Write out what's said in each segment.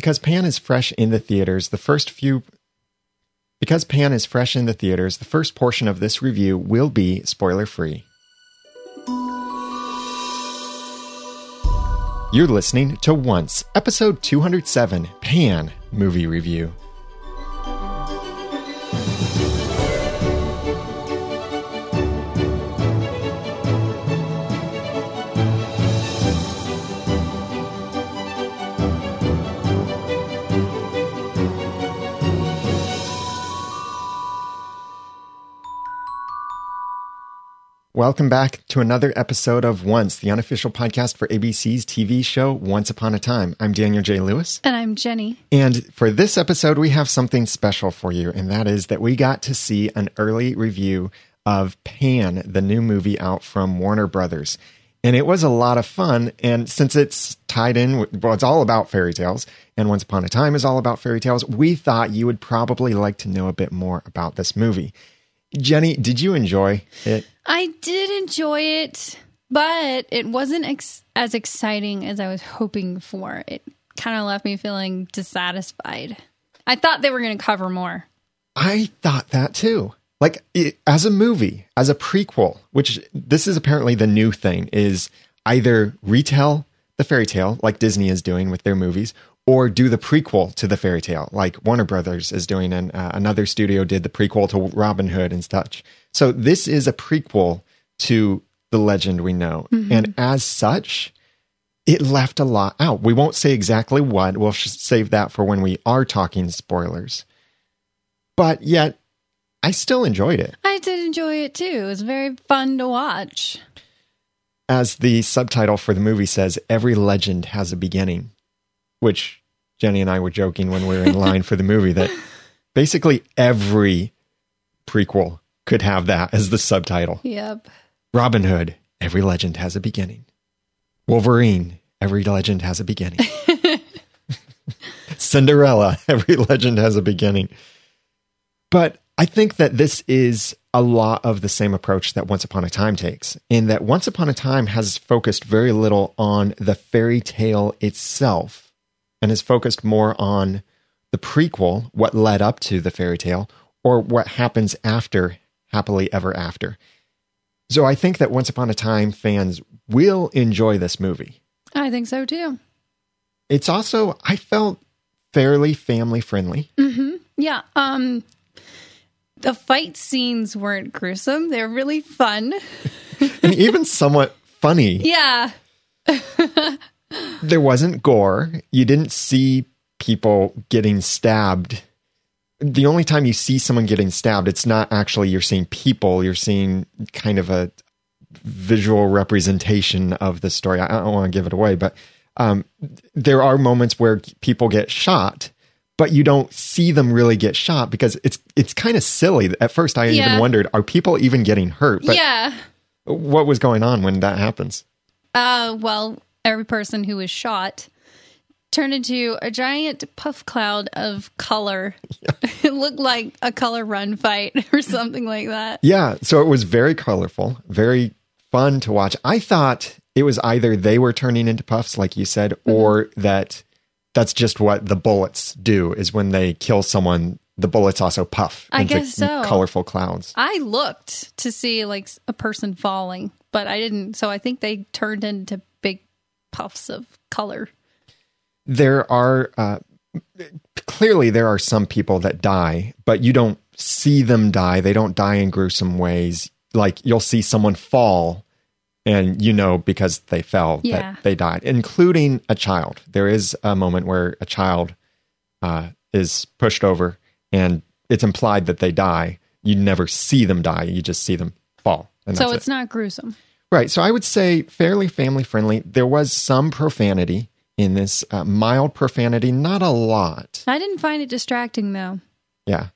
Because Pan is fresh in the theaters, the first few because Pan is fresh in the theaters, the first portion of this review will be spoiler free. You're listening to Once, episode 207, Pan Movie Review. Welcome back to another episode of Once, the unofficial podcast for ABC's TV show Once Upon a Time. I'm Daniel J. Lewis. And I'm Jenny. And for this episode, we have something special for you, and that is that we got to see an early review of Pan, the new movie out from Warner Brothers. And it was a lot of fun. And since it's tied in, well, it's all about fairy tales, and Once Upon a Time is all about fairy tales, we thought you would probably like to know a bit more about this movie. Jenny, did you enjoy it? I did enjoy it, but it wasn't ex- as exciting as I was hoping for. It kind of left me feeling dissatisfied. I thought they were going to cover more. I thought that too. Like it, as a movie, as a prequel, which this is apparently the new thing, is either retell the fairy tale like Disney is doing with their movies, or do the prequel to the fairy tale, like Warner Brothers is doing, and uh, another studio did the prequel to Robin Hood and such. So this is a prequel to the legend we know, mm-hmm. and as such, it left a lot out. We won't say exactly what. We'll save that for when we are talking spoilers. But yet, I still enjoyed it. I did enjoy it too. It was very fun to watch. As the subtitle for the movie says, every legend has a beginning, which Jenny and I were joking when we were in line for the movie that basically every prequel could have that as the subtitle. Yep. Robin Hood, every legend has a beginning. Wolverine, every legend has a beginning. Cinderella, every legend has a beginning. But I think that this is a lot of the same approach that Once Upon a Time takes, in that Once Upon a Time has focused very little on the fairy tale itself and has focused more on the prequel, what led up to the fairy tale, or what happens after Happily Ever After. So I think that Once Upon a Time fans will enjoy this movie. I think so too. It's also, I felt fairly family friendly. Mm-hmm. Yeah. Um, the fight scenes weren't gruesome, they're really fun. and even somewhat funny. Yeah. there wasn't gore. You didn't see people getting stabbed. The only time you see someone getting stabbed, it's not actually you're seeing people, you're seeing kind of a visual representation of the story. I don't want to give it away, but um, there are moments where people get shot, but you don't see them really get shot because it's it's kind of silly. At first, I yeah. even wondered, are people even getting hurt? But yeah. What was going on when that happens? Uh, well, every person who was shot turned into a giant puff cloud of color. Yeah. it looked like a color run fight or something like that. Yeah. So it was very colorful, very fun to watch. I thought it was either they were turning into puffs, like you said, mm-hmm. or that that's just what the bullets do is when they kill someone, the bullets also puff. I guess so. Colorful clouds. I looked to see like a person falling, but I didn't. So I think they turned into big puffs of color. There are uh, clearly there are some people that die, but you don't see them die. They don't die in gruesome ways. Like you'll see someone fall and you know because they fell yeah. that they died, including a child. There is a moment where a child uh, is pushed over, and it's implied that they die. You never see them die; you just see them fall. so it's it. not gruesome. Right. So I would say fairly family friendly. There was some profanity in this, uh, mild profanity, not a lot. I didn't find it distracting though. Yeah.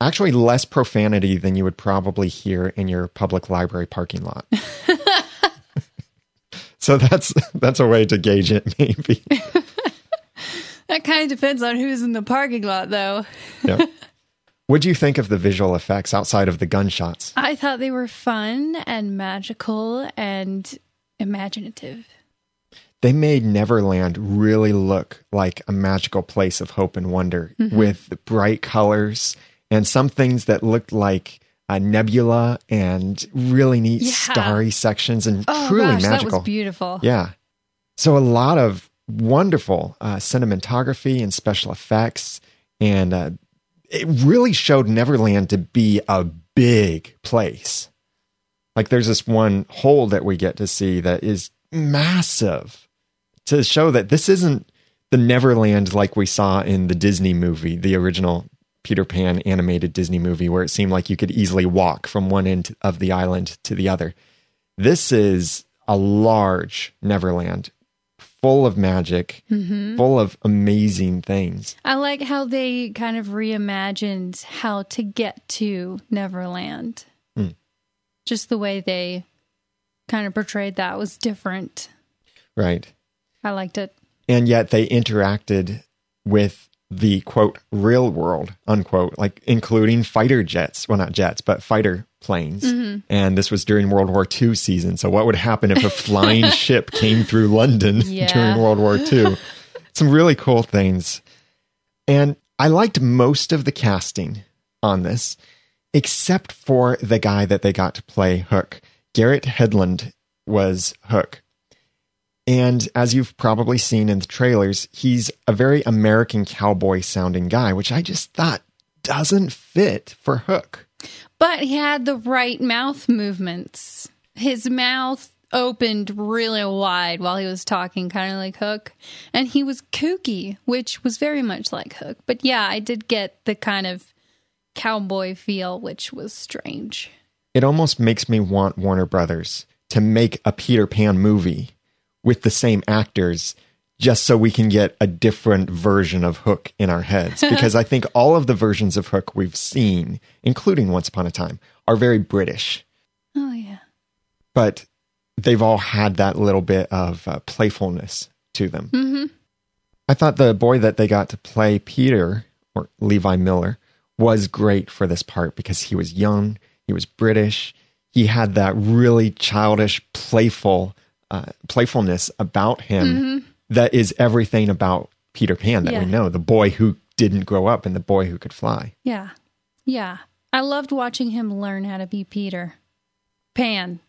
Actually, less profanity than you would probably hear in your public library parking lot. so that's that's a way to gauge it, maybe. that kind of depends on who's in the parking lot, though. yeah. What do you think of the visual effects outside of the gunshots? I thought they were fun and magical and imaginative. they made Neverland really look like a magical place of hope and wonder mm-hmm. with bright colors and some things that looked like a nebula and really neat Yeah. starry sections and Oh truly gosh, that was beautiful. Yeah. So a lot of wonderful uh, cinematography and special effects. And uh, it really showed Neverland to be a big place. Like there's this one hole that we get to see that is massive to show that this isn't the Neverland like we saw in the Disney movie, the original Peter Pan animated Disney movie, where it seemed like you could easily walk from one end of the island to the other. This is a large Neverland full of magic, full of amazing things. I like how they kind of reimagined how to get to Neverland. Hmm. Just the way they kind of portrayed that was different. Right. I liked it. And yet they interacted with the quote real world unquote like including fighter jets well not jets but fighter planes. Mm-hmm. And this was during world war ii season. So what would happen if a flying ship came through london Yeah. during world war ii some really cool things. And i liked most of the casting on this except for the guy that they got to play hook. Garrett hedlund was hook and as you've probably seen in the trailers, he's a very American cowboy sounding guy, which I just thought doesn't fit for Hook. But he had the right mouth movements. His mouth opened really wide while he was talking, kind of like Hook. And he was kooky, which was very much like Hook. But yeah, I did get the kind of cowboy feel, which was strange. It almost makes me want Warner Brothers to make a Peter Pan movie with the same actors just so we can get a different version of Hook in our heads. Because I think all of the versions of Hook we've seen, including Once Upon a Time, are very British. Oh, yeah. but they've all had that little bit of uh, playfulness to them. Mm-hmm. I thought the boy that they got to play Peter or Levi Miller was great for this part because he was young, he was British, he had that really childish, playful uh, playfulness about him that is everything about Peter Pan that we Mm-hmm. Know, the boy who didn't grow up and the boy who could fly. Yeah. Yeah. I loved watching him learn how to be Peter. Pan.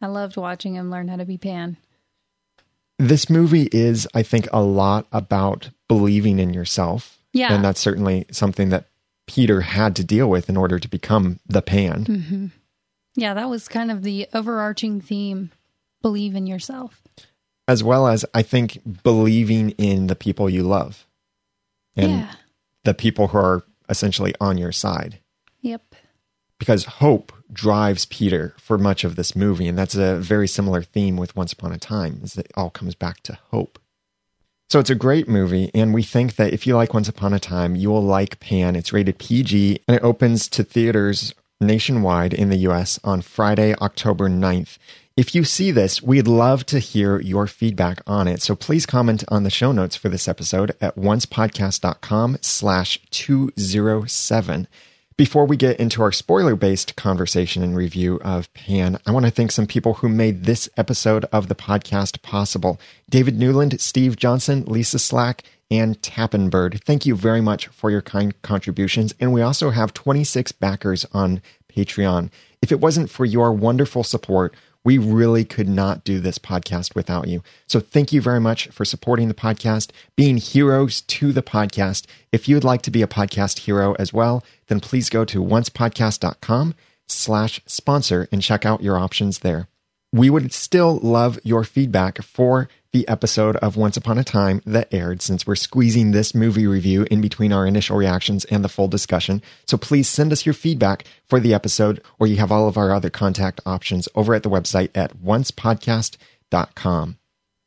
I loved watching him learn how to be Pan. This movie is, I think, a lot about believing in yourself. Yeah. And that's certainly something that Peter had to deal with in order to become the Pan. Mm-hmm. Yeah, that was kind of the overarching theme. Believe in yourself. As well as, I think, believing in the people you love and yeah. the people who are essentially on your side. Yep. Because hope drives Peter for much of this movie. And that's a very similar theme with Once Upon a Time, is that it all comes back to hope. So it's a great movie, and we think that if you like Once Upon a Time, you will like Pan. It's rated PG, and it opens to theaters nationwide in the US on Friday, October 9th. If you see this, we'd love to hear your feedback on it. So please comment on the show notes for this episode at oncepodcast.com slash 207. Before we get into our spoiler based conversation and review of Pan, I want to thank some people who made this episode of the podcast possible David Newland, Steve Johnson, Lisa Slack, and Tappenbird. Thank you very much for your kind contributions. And we also have 26 backers on Patreon. If it wasn't for your wonderful support, we really could not do this podcast without you. So thank you very much for supporting the podcast, being heroes to the podcast. If you would like to be a podcast hero as well, then please go to oncepodcast.com slash sponsor and check out your options there. We would still love your feedback for the episode of Once Upon a Time that aired since we're squeezing this movie review in between our initial reactions and the full discussion. So please send us your feedback for the episode, or you have all of our other contact options over at the website at oncepodcast.com.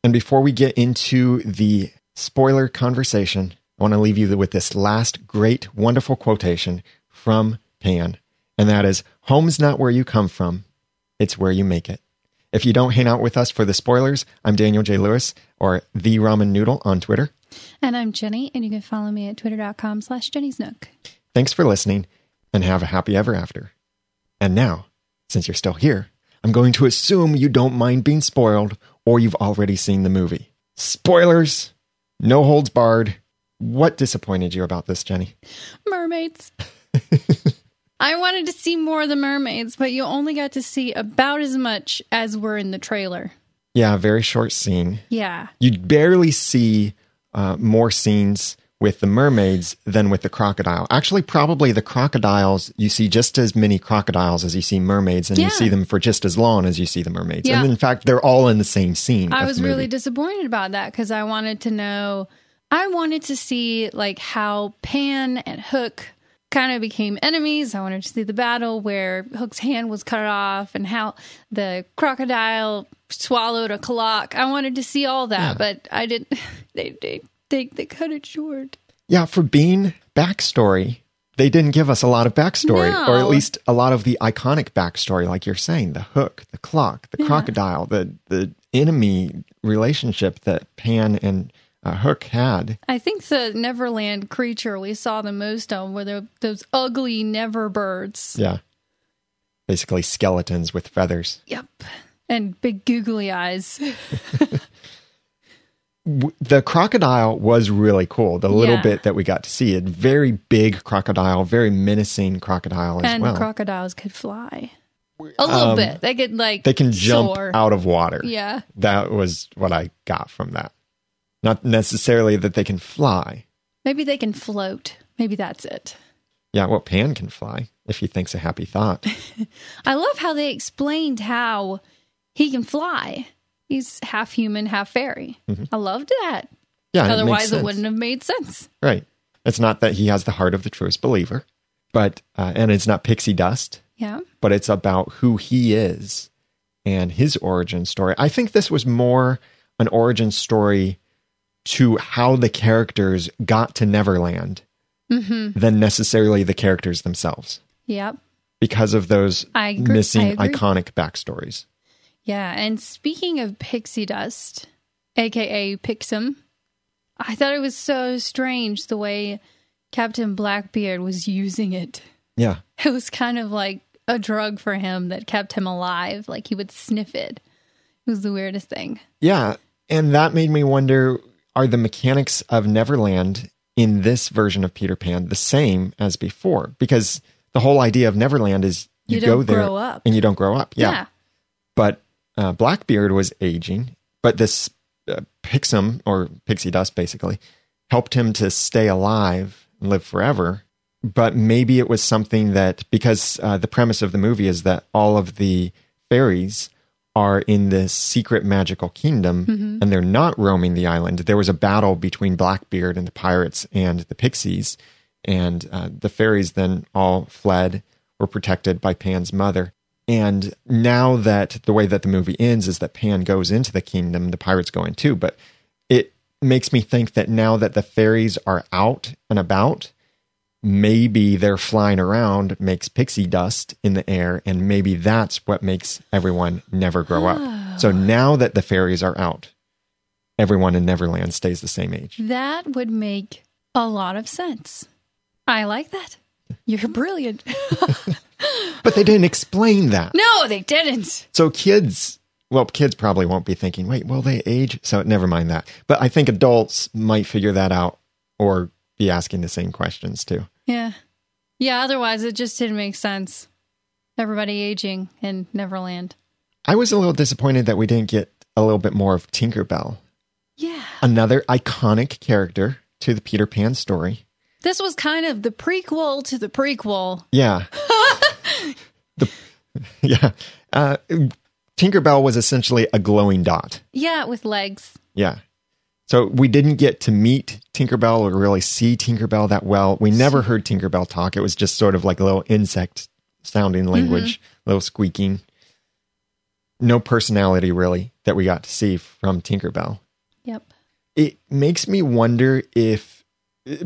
And before we get into the spoiler conversation, I want to leave you with this last great, wonderful quotation from Pan. And that is Home's not where you come from, it's where you make it. If you don't hang out with us for the spoilers, I'm Daniel J. Lewis or The Ramen Noodle on Twitter. And I'm Jenny, and you can follow me at twitter.com slash Jenny's Nook. Thanks for listening and have a happy ever after. And now, since you're still here, I'm going to assume you don't mind being spoiled or you've already seen the movie. spoilers, no holds barred. What disappointed you about this, Jenny? Mermaids. I wanted to see more of the mermaids, but you only got to see about as much as were in the trailer. Yeah, very short scene. Yeah. You barely see uh, more scenes with the mermaids than with the crocodile. Actually, probably the crocodiles, you see just as many crocodiles as you see mermaids, and Yeah. you see them for just as long as you see the mermaids. Yeah. And in fact, they're all in the same scene. I was really disappointed about that because I wanted to know. I wanted to see like how Pan and Hook kind of became enemies. I wanted to see the battle where Hook's hand was cut off and how the crocodile swallowed a clock. I wanted to see all that, Yeah. but I didn't. They they they they cut it short. Yeah, for being backstory, they didn't give us a lot of backstory, or at least a lot of the iconic backstory, like you're saying, the hook, the clock, the crocodile, the the enemy relationship that Pan and uh, Hook had. I think the Neverland creature we saw the most of were the, those ugly never birds. Yeah, basically skeletons with feathers. Yep. And big googly eyes. The crocodile was really cool. The little Yeah. bit that we got to see, a very big crocodile, very menacing crocodile as and well. crocodiles could fly. A little Um, bit. They could like they can jump soar. out of water. Yeah. That was what I got from that. Not necessarily that they can fly. Maybe they can float. Maybe that's it. Yeah, well, Pan can fly if he thinks a happy thought. I love how they explained how he can fly. He's half human, half fairy. I loved that. Yeah, Mm-hmm. it Otherwise, it, wouldn't have made sense. Right. It's not that he has the heart of the truest believer, but uh, and it's not pixie dust, Yeah. but it's about who he is and his origin story. I think this was more an origin story to how the characters got to Neverland Mm-hmm. than necessarily the characters themselves Yep. because of those missing iconic backstories. Yeah, and speaking of pixie dust, aka Pixum, I thought it was so strange the way Captain Blackbeard was using it. Yeah. It was kind of like a drug for him that kept him alive. Like he would sniff it. It was the weirdest thing. Yeah. And that made me wonder are the mechanics of Neverland in this version of Peter Pan the same as before? Because the whole idea of Neverland is you, You go there and you don't grow up. Yeah. Yeah. But uh, Blackbeard was aging, but this uh, Pixum or pixie dust basically helped him to stay alive and live forever. But maybe it was something that because uh, the premise of the movie is that all of the fairies are in this secret magical kingdom and they're not roaming the island. There was a battle between Blackbeard and the pirates and the pixies, and uh, the fairies then all fled, were protected by Pan's mother. And now that the way that the movie ends is that Pan goes into the kingdom, the pirates go in too. But it makes me think that now that the fairies are out and about, maybe they're flying around makes pixie dust in the air, and maybe that's what makes everyone never grow up. So now that the fairies are out, everyone in Neverland stays the same age. That would make a lot of sense. I like that. You're brilliant. But they didn't explain that. no, they didn't. So kids, well, kids probably won't be thinking, wait, will they age? So never mind that. But I think adults might figure that out or be asking the same questions too. Yeah. Yeah, otherwise it just didn't make sense. Everybody aging in Neverland. I was a little disappointed that we didn't get a little bit more of Tinkerbell, Yeah. another iconic character to the Peter Pan story. This was kind of the prequel to the prequel. Yeah. the, yeah. Uh, Tinkerbell was essentially a glowing dot. Yeah, with legs. Yeah. So we didn't get to meet Tinkerbell or really see Tinkerbell that well. We never heard Tinkerbell talk. It was just sort of like a little insect sounding mm-hmm. language, little squeaking. No personality really that we got to see from Tinkerbell. Yep. It makes me wonder if,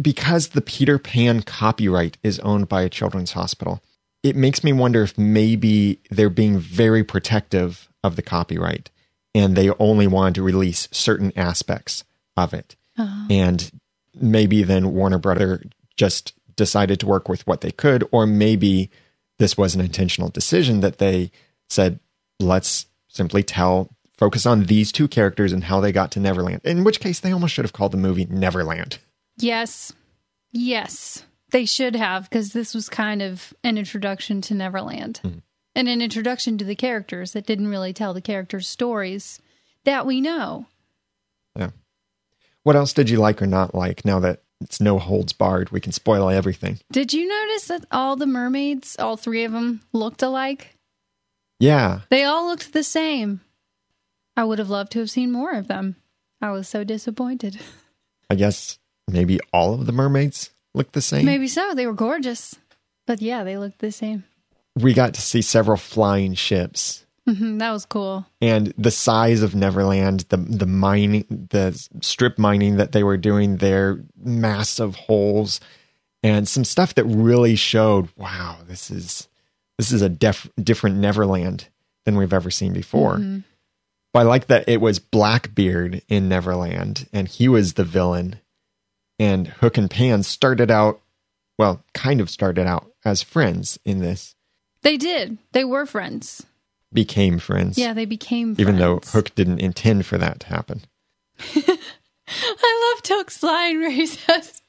because the Peter Pan copyright is owned by a children's hospital, it makes me wonder if maybe they're being very protective of the copyright and they only wanted to release certain aspects of it. Uh-huh. And maybe then Warner Brother just decided to work with what they could, or maybe this was an intentional decision that they said, let's simply tell focus on these two characters and how they got to Neverland. In which case, they almost should have called the movie Neverland. Yes. Yes. They should have, because this was kind of an introduction to Neverland mm-hmm. and an introduction to the characters that didn't really tell the characters' stories that we know. What else did you like or not like now that it's no holds barred? We can spoil everything. Did you notice that all the mermaids, all three of them, looked alike? Yeah. They all looked the same. I would have loved to have seen more of them. I was so disappointed. I guess maybe all of the mermaids looked the same. Maybe so. They were gorgeous. But yeah, they looked the same. We got to see several flying ships. Hmm that was cool. and the size of Neverland, the the mining, the strip mining that they were doing there, massive holes, and some stuff that really showed, wow, this is this is a def- different Neverland than we've ever seen before. But I like that it was Blackbeard in Neverland, and he was the villain, and Hook and Pan started out, well, kind of started out as friends in this, They did. They were friends. Became friends. Yeah, they became friends. even though Hook didn't intend for that to happen. I love Hook's line where he says,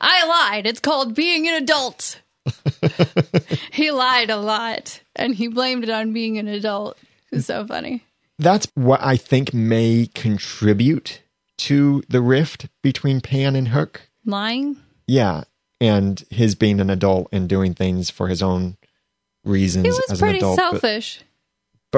I lied. It's called being an adult. he lied a lot and he blamed it on being an adult. It was so funny. That's what I think may contribute to the rift between Pan and Hook. Lying? Yeah, and his being an adult and doing things for his own reasons He was pretty adult. Selfish. but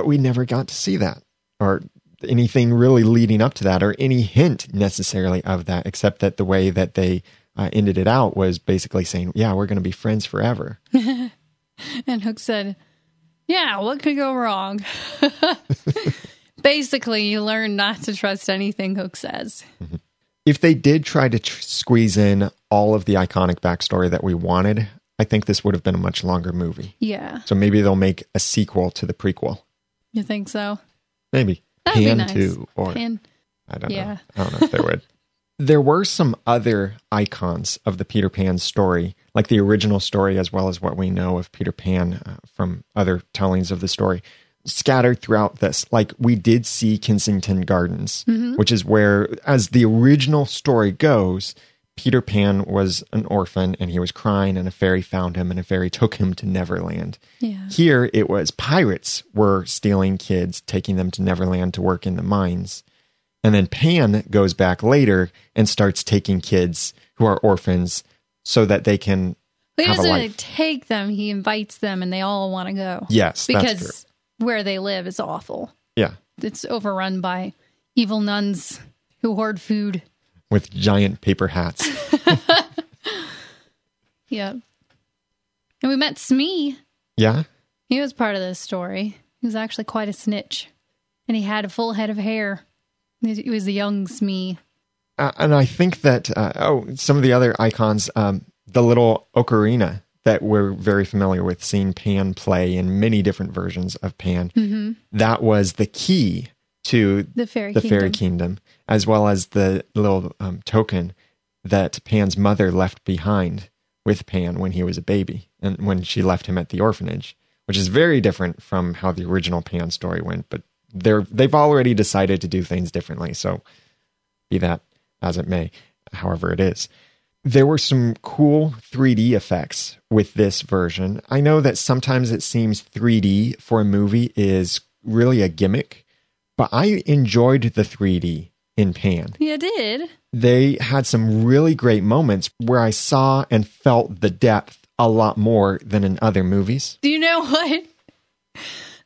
we never got to see that or anything really leading up to that or any hint necessarily of that, except that the way that they uh, ended it out was basically saying, "Yeah, we're going to be friends forever." And Hook said, Yeah, what could go wrong? Basically, you learn not to trust anything Hook says. if they did try to tr- squeeze in all of the iconic backstory that we wanted, I think this would have been a much longer movie. Yeah. So maybe they'll make a sequel to the prequel. You think so? Maybe That'd be nice. two, or Pan. I don't yeah. know. I don't know if they would. There were some other icons of the Peter Pan story, like the original story, as well as what we know of Peter Pan uh, from other tellings of the story, scattered throughout this. Like we did see Kensington Gardens, which is where, as the original story goes, Peter Pan was an orphan and he was crying, and a fairy found him, and a fairy took him to Neverland. Yeah. Here it was pirates were stealing kids, taking them to Neverland to work in the mines. And then Pan goes back later and starts taking kids who are orphans so that they can But he doesn't take them, he invites them and they all want to go. Yes. Because where they live is awful. Yeah, It's overrun by evil nuns who hoard food. With giant paper hats. Yeah. And we met Smee. yeah, He was part of this story. He was actually quite a snitch. And he had a full head of hair. He was a young Smee. uh, and I think that uh, oh, some of the other icons, um, the little ocarina that we're very familiar with, seeing Pan play in many different versions of Pan. That was the key to The fairy the kingdom. fairy kingdom, as well as the little um, token that Pan's mother left behind with Pan when he was a baby and when she left him at the orphanage, which is very different from how the original Pan story went. But they're they've already decided to do things differently, so be that as it may, however it is. There were some cool 3D effects with this version. I know that sometimes it seems 3D for a movie is really a gimmick, but I enjoyed the 3D in Pan. Yeah, did. They had some really great moments where I saw and felt the depth a lot more than in other movies. Do you know what?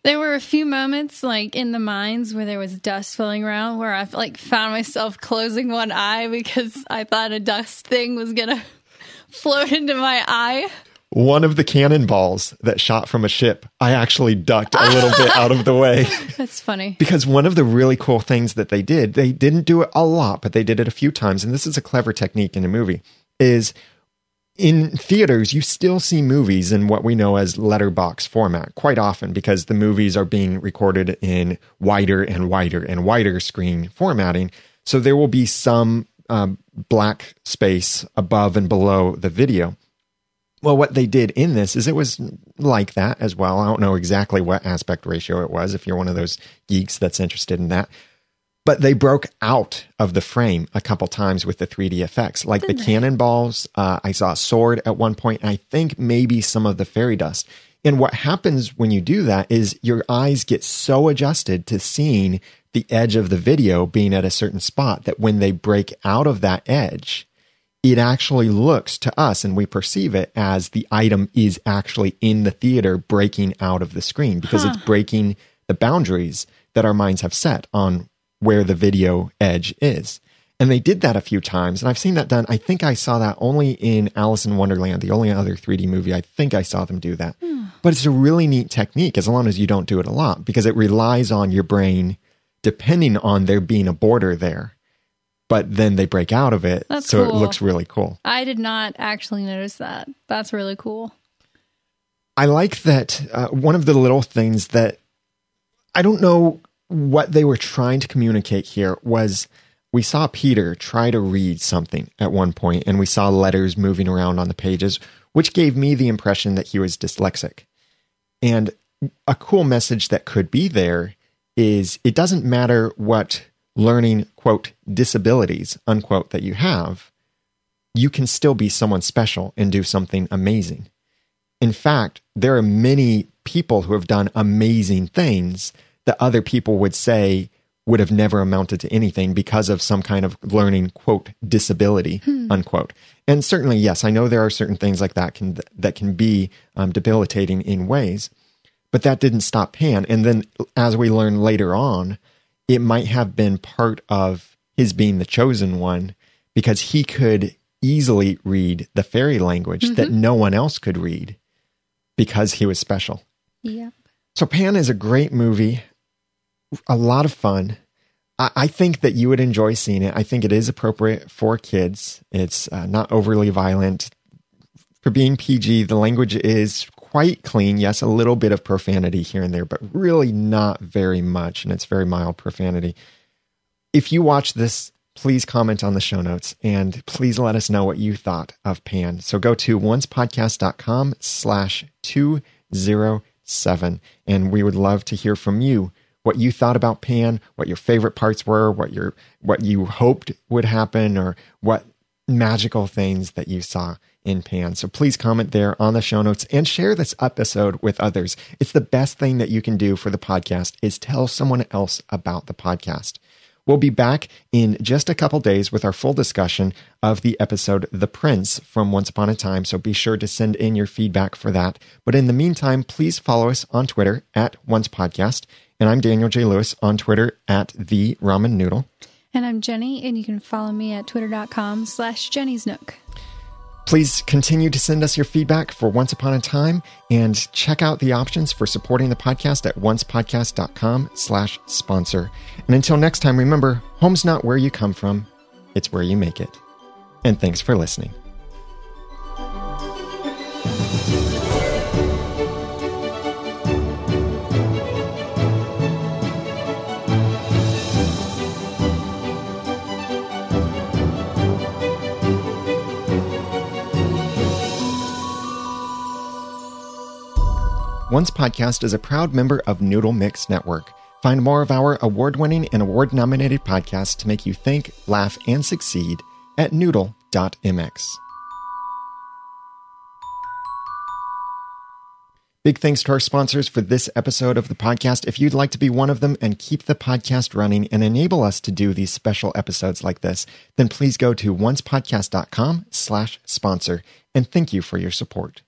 There were a few moments like in the mines where there was dust filling around where I like found myself closing one eye because I thought a dust thing was gonna float into my eye. One of the cannonballs that shot from a ship, I actually ducked a little bit out of the way. That's funny. Because one of the really cool things that they did, they didn't do it a lot, but they did it a few times. And this is a clever technique in a movie, is in theaters, you still see movies in what we know as letterbox format quite often because the movies are being recorded in wider and wider and wider screen formatting. So there will be some um, black space above and below the video. Well, what they did in this is it was like that as well. I don't know exactly what aspect ratio it was if you're one of those geeks that's interested in that. But they broke out of the frame a couple times with the 3D effects, like the cannonballs. Uh, I saw a sword at one point, and I think maybe some of the fairy dust. And what happens when you do that is your eyes get so adjusted to seeing the edge of the video being at a certain spot that when they break out of that edge, it actually looks to us and we perceive it as the item is actually in the theater breaking out of the screen because huh. it's breaking the boundaries that our minds have set on where the video edge is. And they did that a few times. And I've seen that done. I think I saw that only in Alice in Wonderland, the only other 3D movie. I think I saw them do that. Hmm. But it's a really neat technique as long as you don't do it a lot because it relies on your brain depending on there being a border there. But then they break out of it. That's so cool. it looks really cool. I did not actually notice that. That's really cool. I like that uh, one of the little things that I don't know what they were trying to communicate here was we saw Peter try to read something at one point and we saw letters moving around on the pages, which gave me the impression that he was dyslexic. And a cool message that could be there is it doesn't matter what learning, quote, disabilities, unquote, that you have, you can still be someone special and do something amazing. In fact, there are many people who have done amazing things that other people would say would have never amounted to anything because of some kind of learning quote disability hmm. unquote and certainly yes i know there are certain things like that can that can be um, debilitating in ways but that didn't stop pan and then as we learn later on it might have been part of his being the chosen one because he could easily read the fairy language mm-hmm. that no one else could read because he was special yeah so pan is a great movie a lot of fun. I, I think that you would enjoy seeing it. I think it is appropriate for kids. It's uh, not overly violent. For being PG, the language is quite clean. Yes, a little bit of profanity here and there, but really not very much. And it's very mild profanity. If you watch this, please comment on the show notes and please let us know what you thought of Pan. So go to oncepodcast.com slash 207 and we would love to hear from you what you thought about Pan, what your favorite parts were, what your what you hoped would happen, or what magical things that you saw in Pan. So please comment there on the show notes and share this episode with others. It's the best thing that you can do for the podcast is tell someone else about the podcast. We'll be back in just a couple days with our full discussion of the episode The Prince from Once Upon a Time, so be sure to send in your feedback for that. But in the meantime, please follow us on Twitter at Once Podcast and I'm Daniel J. Lewis on Twitter at the Ramen Noodle. And I'm Jenny, and you can follow me at twitter.com slash Jenny's Nook. Please continue to send us your feedback for Once Upon a Time and check out the options for supporting the podcast at oncepodcast.com slash sponsor. And until next time, remember, home's not where you come from, it's where you make it. And thanks for listening. Once Podcast is a proud member of Noodle Mix Network. Find more of our award winning and award nominated podcasts to make you think, laugh, and succeed at noodle.mx. Big thanks to our sponsors for this episode of the podcast. If you'd like to be one of them and keep the podcast running and enable us to do these special episodes like this, then please go to oncepodcast.com slash sponsor and thank you for your support.